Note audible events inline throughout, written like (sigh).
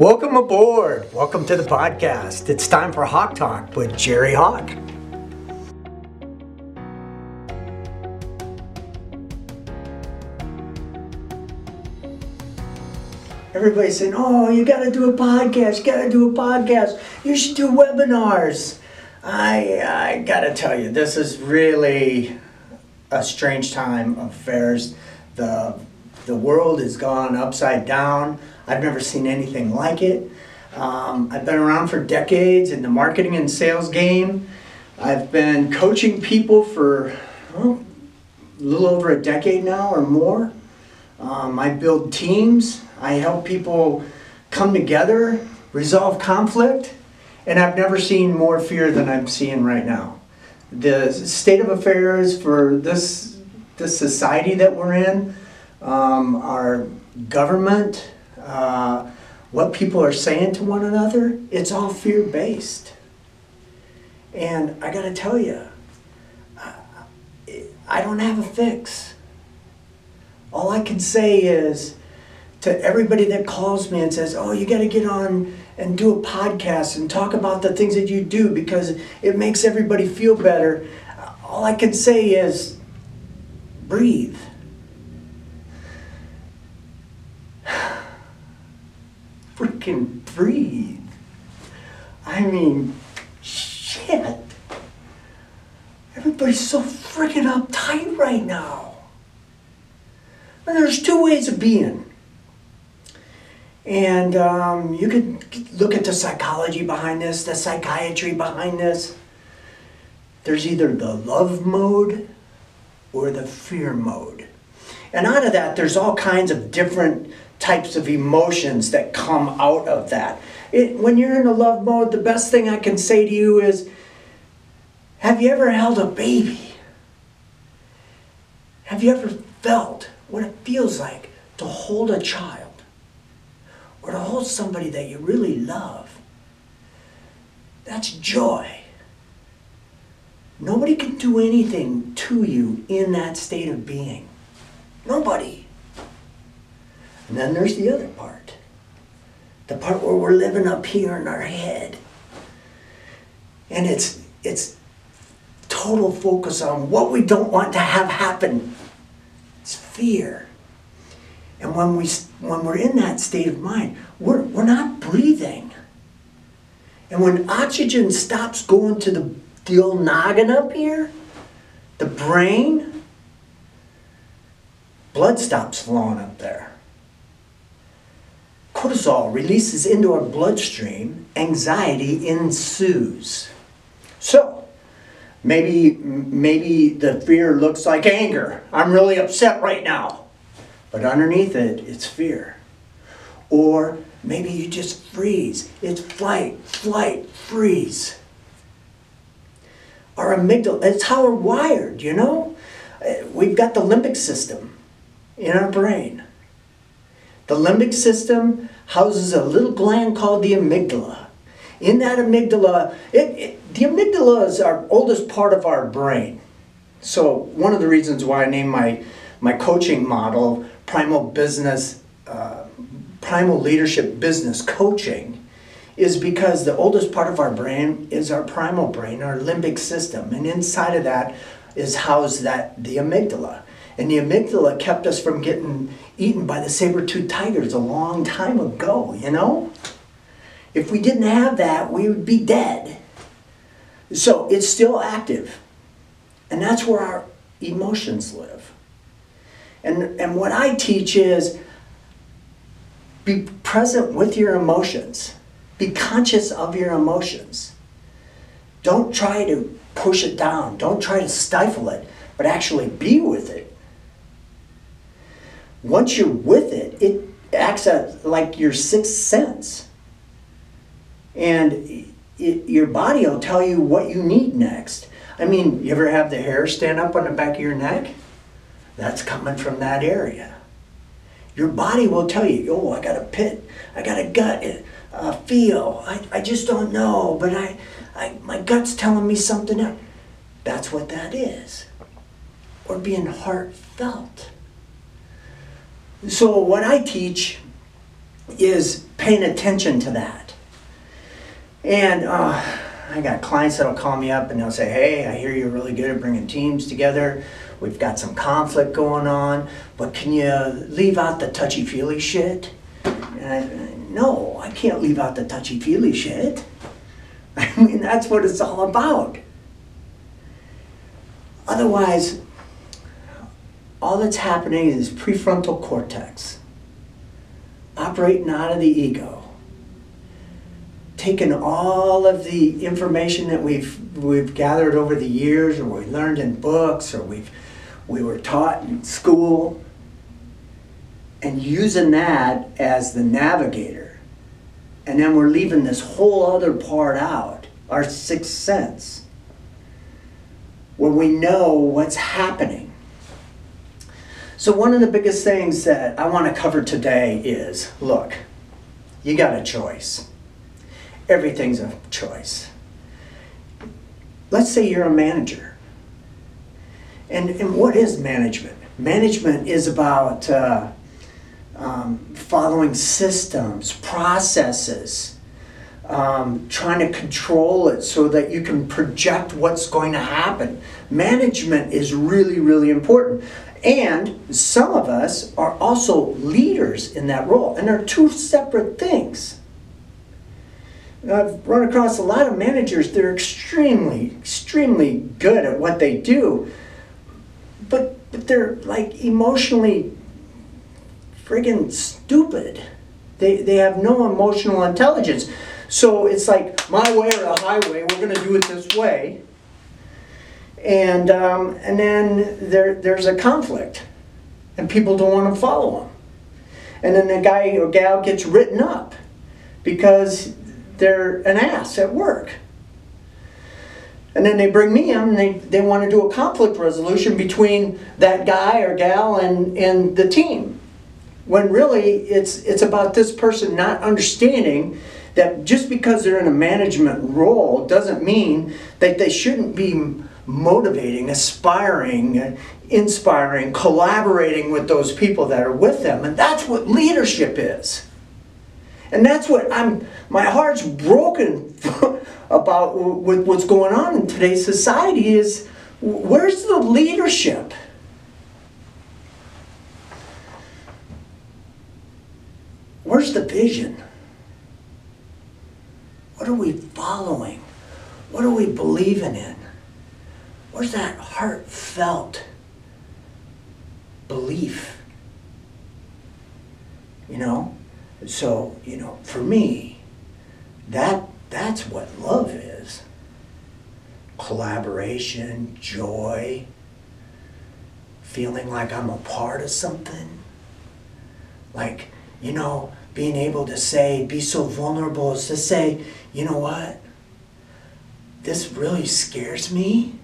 Welcome aboard. Welcome to the podcast. It's time for Hawk Talk with Jerry Hawk. Everybody's saying, "Oh, you got to do a podcast. You got to do a podcast. You should do webinars." I I got to tell you, this is really a strange time of affairs. The the world has gone upside down. I've never seen anything like it. Um, I've been around for decades in the marketing and sales game. I've been coaching people for a little over a decade now or more. Um, I build teams. I help people come together, resolve conflict, and I've never seen more fear than I'm seeing right now. The state of affairs for this this society that we're in, um, our government, uh, what people are saying to one another, it's all fear based. And I got to tell you, I don't have a fix. All I can say is to everybody that calls me and says, Oh, you got to get on and do a podcast and talk about the things that you do because it makes everybody feel better. All I can say is breathe. Freaking breathe. I mean, shit. Everybody's so freaking uptight right now. And there's two ways of being. And um, you could look at the psychology behind this, the psychiatry behind this. There's either the love mode or the fear mode. And out of that, there's all kinds of different types of emotions that come out of that. It, when you're in a love mode, the best thing I can say to you is have you ever held a baby? Have you ever felt what it feels like to hold a child or to hold somebody that you really love? That's joy. Nobody can do anything to you in that state of being. Nobody. And then there's the other part the part where we're living up here in our head. And it's, it's total focus on what we don't want to have happen. It's fear. And when, we, when we're in that state of mind, we're, we're not breathing. And when oxygen stops going to the, the old noggin up here, the brain, blood stops flowing up there. Cortisol releases into our bloodstream, anxiety ensues. So, maybe maybe the fear looks like anger. I'm really upset right now. But underneath it, it's fear. Or maybe you just freeze. It's flight, flight, freeze. Our amygdala, it's how we're wired, you know? We've got the limbic system in our brain. The limbic system houses a little gland called the amygdala. In that amygdala, it, it, the amygdala is our oldest part of our brain. So one of the reasons why I named my my coaching model primal business, uh, primal leadership business coaching, is because the oldest part of our brain is our primal brain, our limbic system, and inside of that is housed that the amygdala. And the amygdala kept us from getting eaten by the saber-toothed tigers a long time ago, you know? If we didn't have that, we would be dead. So it's still active. And that's where our emotions live. And, and what I teach is be present with your emotions. Be conscious of your emotions. Don't try to push it down. Don't try to stifle it, but actually be with it once you're with it, it acts like your sixth sense. And it, your body will tell you what you need next. I mean, you ever have the hair stand up on the back of your neck? That's coming from that area. Your body will tell you, oh, I got a pit, I got a gut uh, feel, I, I just don't know, but I, I, my gut's telling me something else. That's what that is. Or being heartfelt. So, what I teach is paying attention to that. And uh, I got clients that'll call me up and they'll say, Hey, I hear you're really good at bringing teams together. We've got some conflict going on, but can you leave out the touchy feely shit? And I, no, I can't leave out the touchy feely shit. (laughs) I mean, that's what it's all about. Otherwise, all that's happening is prefrontal cortex. Operating out of the ego. Taken all of the information that we've we've gathered over the years or we learned in books or we've we were taught in school and using that as the navigator. And then we're leaving this whole other part out our sixth sense where we know what's happening so one of the biggest things that i want to cover today is look you got a choice everything's a choice. Let's say you're a manager. And, and what is management? Management is about uh, um, following systems, processes, um, trying to control it so that you can project what's going to happen. Management is really, really important. And some of us are also leaders in that role, and they're two separate things. I've run across a lot of managers, they're extremely, extremely good at what they do, but, but they're like emotionally friggin' stupid. They, they have no emotional intelligence. So it's like my way or the highway, we're to do it this way. And, um, and then there, there's a conflict, and people don't want to follow him. And then the guy or gal gets written up because they're an ass at work. And then they bring me in and they, they want to do a conflict resolution between that guy or gal and, and the team. When really it's, it's about this person not understanding that just because they're in a management role doesn't mean that they shouldn't be motivating, aspiring, inspiring, collaborating with those people that are with them. And that's what leadership is. And that's what I'm, my heart's broken (laughs) about with what's going on in today's society is where's the leadership? Where's the vision? What are we following? What are we believing in? Where's that heartfelt belief? You know? So, you know, for me, that that's what love is. Collaboration, joy, feeling like I'm a part of something. Like, you know, being able to say, be so vulnerable as to say, you know what? This really scares me,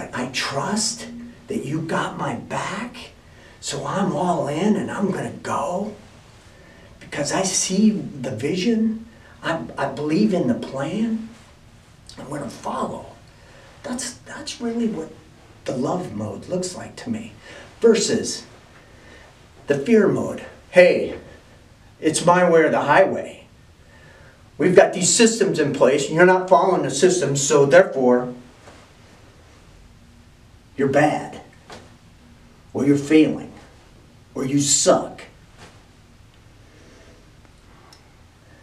but I trust that you got my back, so I'm all in and I'm gonna go because I see the vision, I, I believe in the plan, I'm going to follow. That's, that's really what the love mode looks like to me. Versus the fear mode. Hey, it's my way or the highway. We've got these systems in place, and you're not following the systems, so therefore, you're bad, or you're failing, or you suck.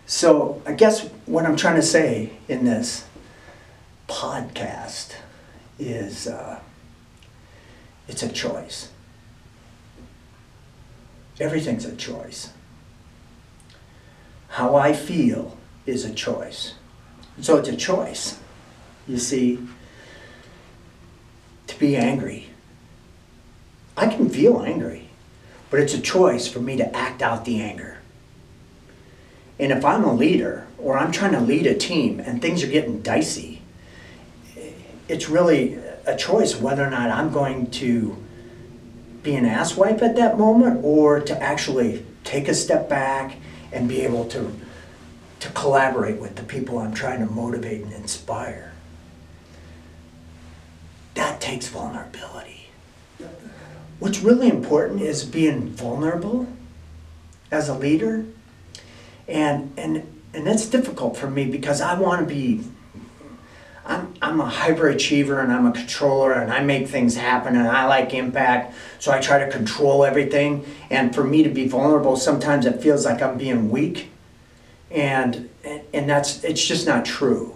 So I guess what I'm trying to say in this podcast is uh, it's a choice. Everything's a choice. How I feel is a choice. So it's a choice, you see, to be angry. I can feel angry, but it's a choice for me to act out the anger. And if I'm a leader or I'm trying to lead a team and things are getting dicey, it's really a choice whether or not I'm going to be an asswipe at that moment or to actually take a step back and be able to, to collaborate with the people I'm trying to motivate and inspire. That takes vulnerability. What's really important is being vulnerable as a leader And, and, and that's difficult for me because I want to be I'm, I'm a hyperachiever and I'm a controller and I make things happen and I like impact. So I try to control everything. And for me to be vulnerable, sometimes it feels like I'm being weak. And, and that's, it's just not true.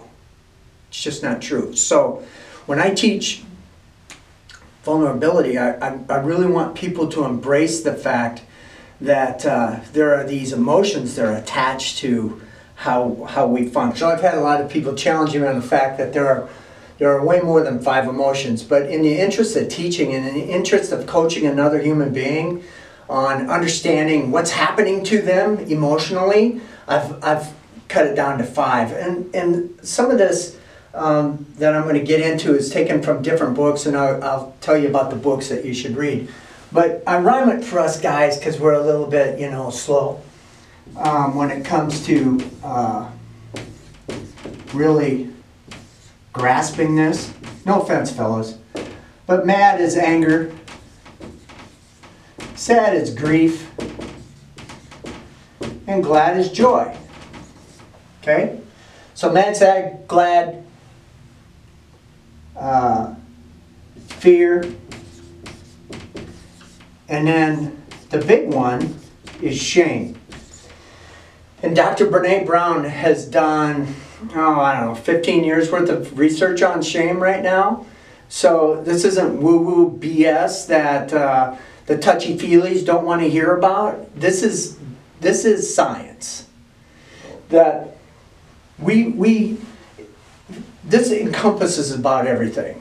It's just not true. So when I teach vulnerability, I, I, I really want people to embrace the fact that uh, there are these emotions that are attached to how how we function. So I've had a lot of people challenge me on the fact that there are there are way more than five emotions. But in the interest of teaching and in the interest of coaching another human being on understanding what's happening to them emotionally, I've I've cut it down to five. And and some of this um, that I'm going to get into is taken from different books, and I'll, I'll tell you about the books that you should read. But I rhyme it for us guys because we're a little bit, you know, slow um, when it comes to uh, really grasping this. No offense, fellows. But mad is anger, sad is grief, and glad is joy. Okay? So mad, sad, glad, uh, fear, and then the big one is shame. And Dr. Brene Brown has done, oh, I don't know, 15 years worth of research on shame right now. So this isn't woo woo BS that uh, the touchy feelies don't want to hear about. This is, this is science. That we, we, this encompasses about everything.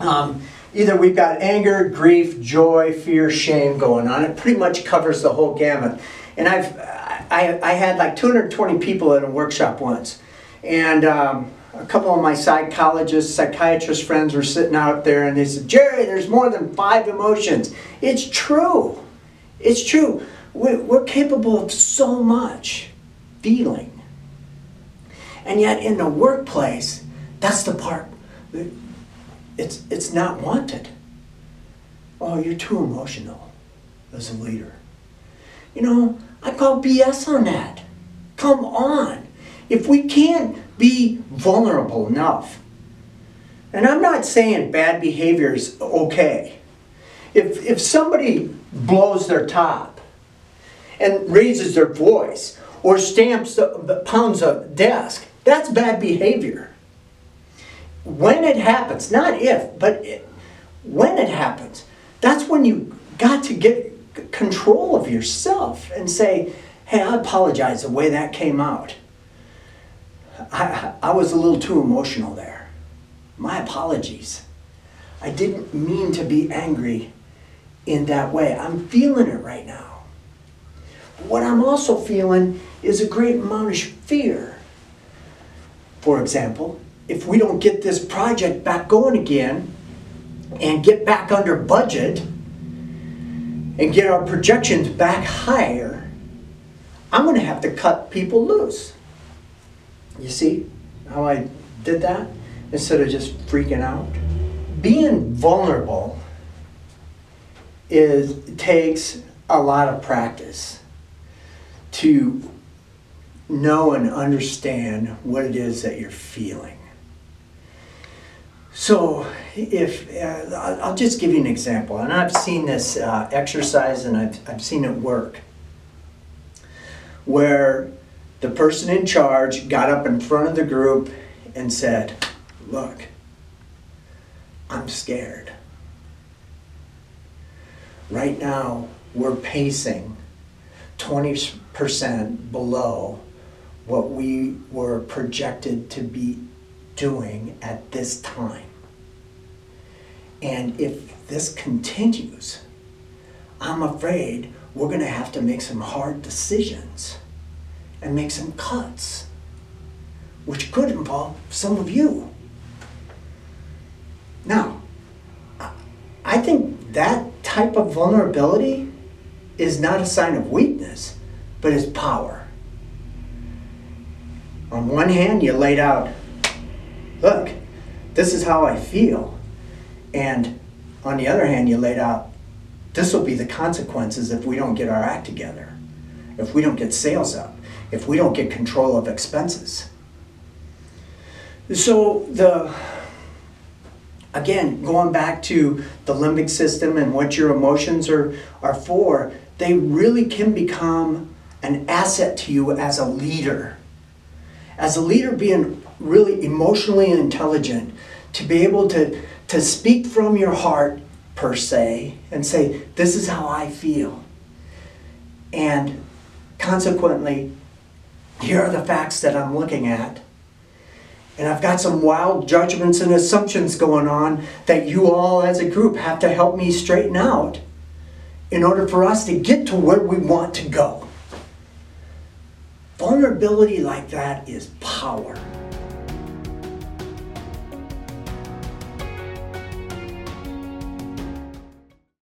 Um, either we've got anger, grief, joy, fear, shame going on. It pretty much covers the whole gamut. And I've, I, I had like 220 people at a workshop once. And um, a couple of my psychologists, psychiatrist friends were sitting out there and they said, Jerry, there's more than five emotions. It's true. It's true. We're, we're capable of so much feeling. And yet in the workplace, that's the part. It's, it's not wanted. Oh, you're too emotional as a leader. You know, I call BS on that. Come on. If we can't be vulnerable enough, and I'm not saying bad behavior is okay. If, if somebody blows their top and raises their voice or stamps, the, pounds a desk, that's bad behavior. When it happens, not if, but it, when it happens, that's when you got to get control of yourself and say, hey, I apologize the way that came out. I, I was a little too emotional there. My apologies. I didn't mean to be angry in that way. I'm feeling it right now. What I'm also feeling is a great amount of fear. For example, if we don't get this project back going again and get back under budget, and get our projections back higher, I'm going to have to cut people loose. You see how I did that? Instead of just freaking out. Being vulnerable is takes a lot of practice to know and understand what it is that you're feeling. So, if uh, I'll just give you an example, and I've seen this uh, exercise and I've, I've seen it work, where the person in charge got up in front of the group and said, Look, I'm scared. Right now, we're pacing 20% below what we were projected to be doing at this time. And if this continues, I'm afraid we're going to have to make some hard decisions and make some cuts, which could involve some of you. Now, I think that type of vulnerability is not a sign of weakness, but is power. On one hand, you laid out look, this is how I feel. And on the other hand, you laid out, this will be the consequences if we don't get our act together, if we don't get sales up, if we don't get control of expenses. So the again, going back to the limbic system and what your emotions are, are for, they really can become an asset to you as a leader. As a leader, being really emotionally intelligent, to be able to, to speak from your heart, per se, and say, This is how I feel. And consequently, here are the facts that I'm looking at. And I've got some wild judgments and assumptions going on that you all as a group have to help me straighten out in order for us to get to where we want to go. Vulnerability like that is power.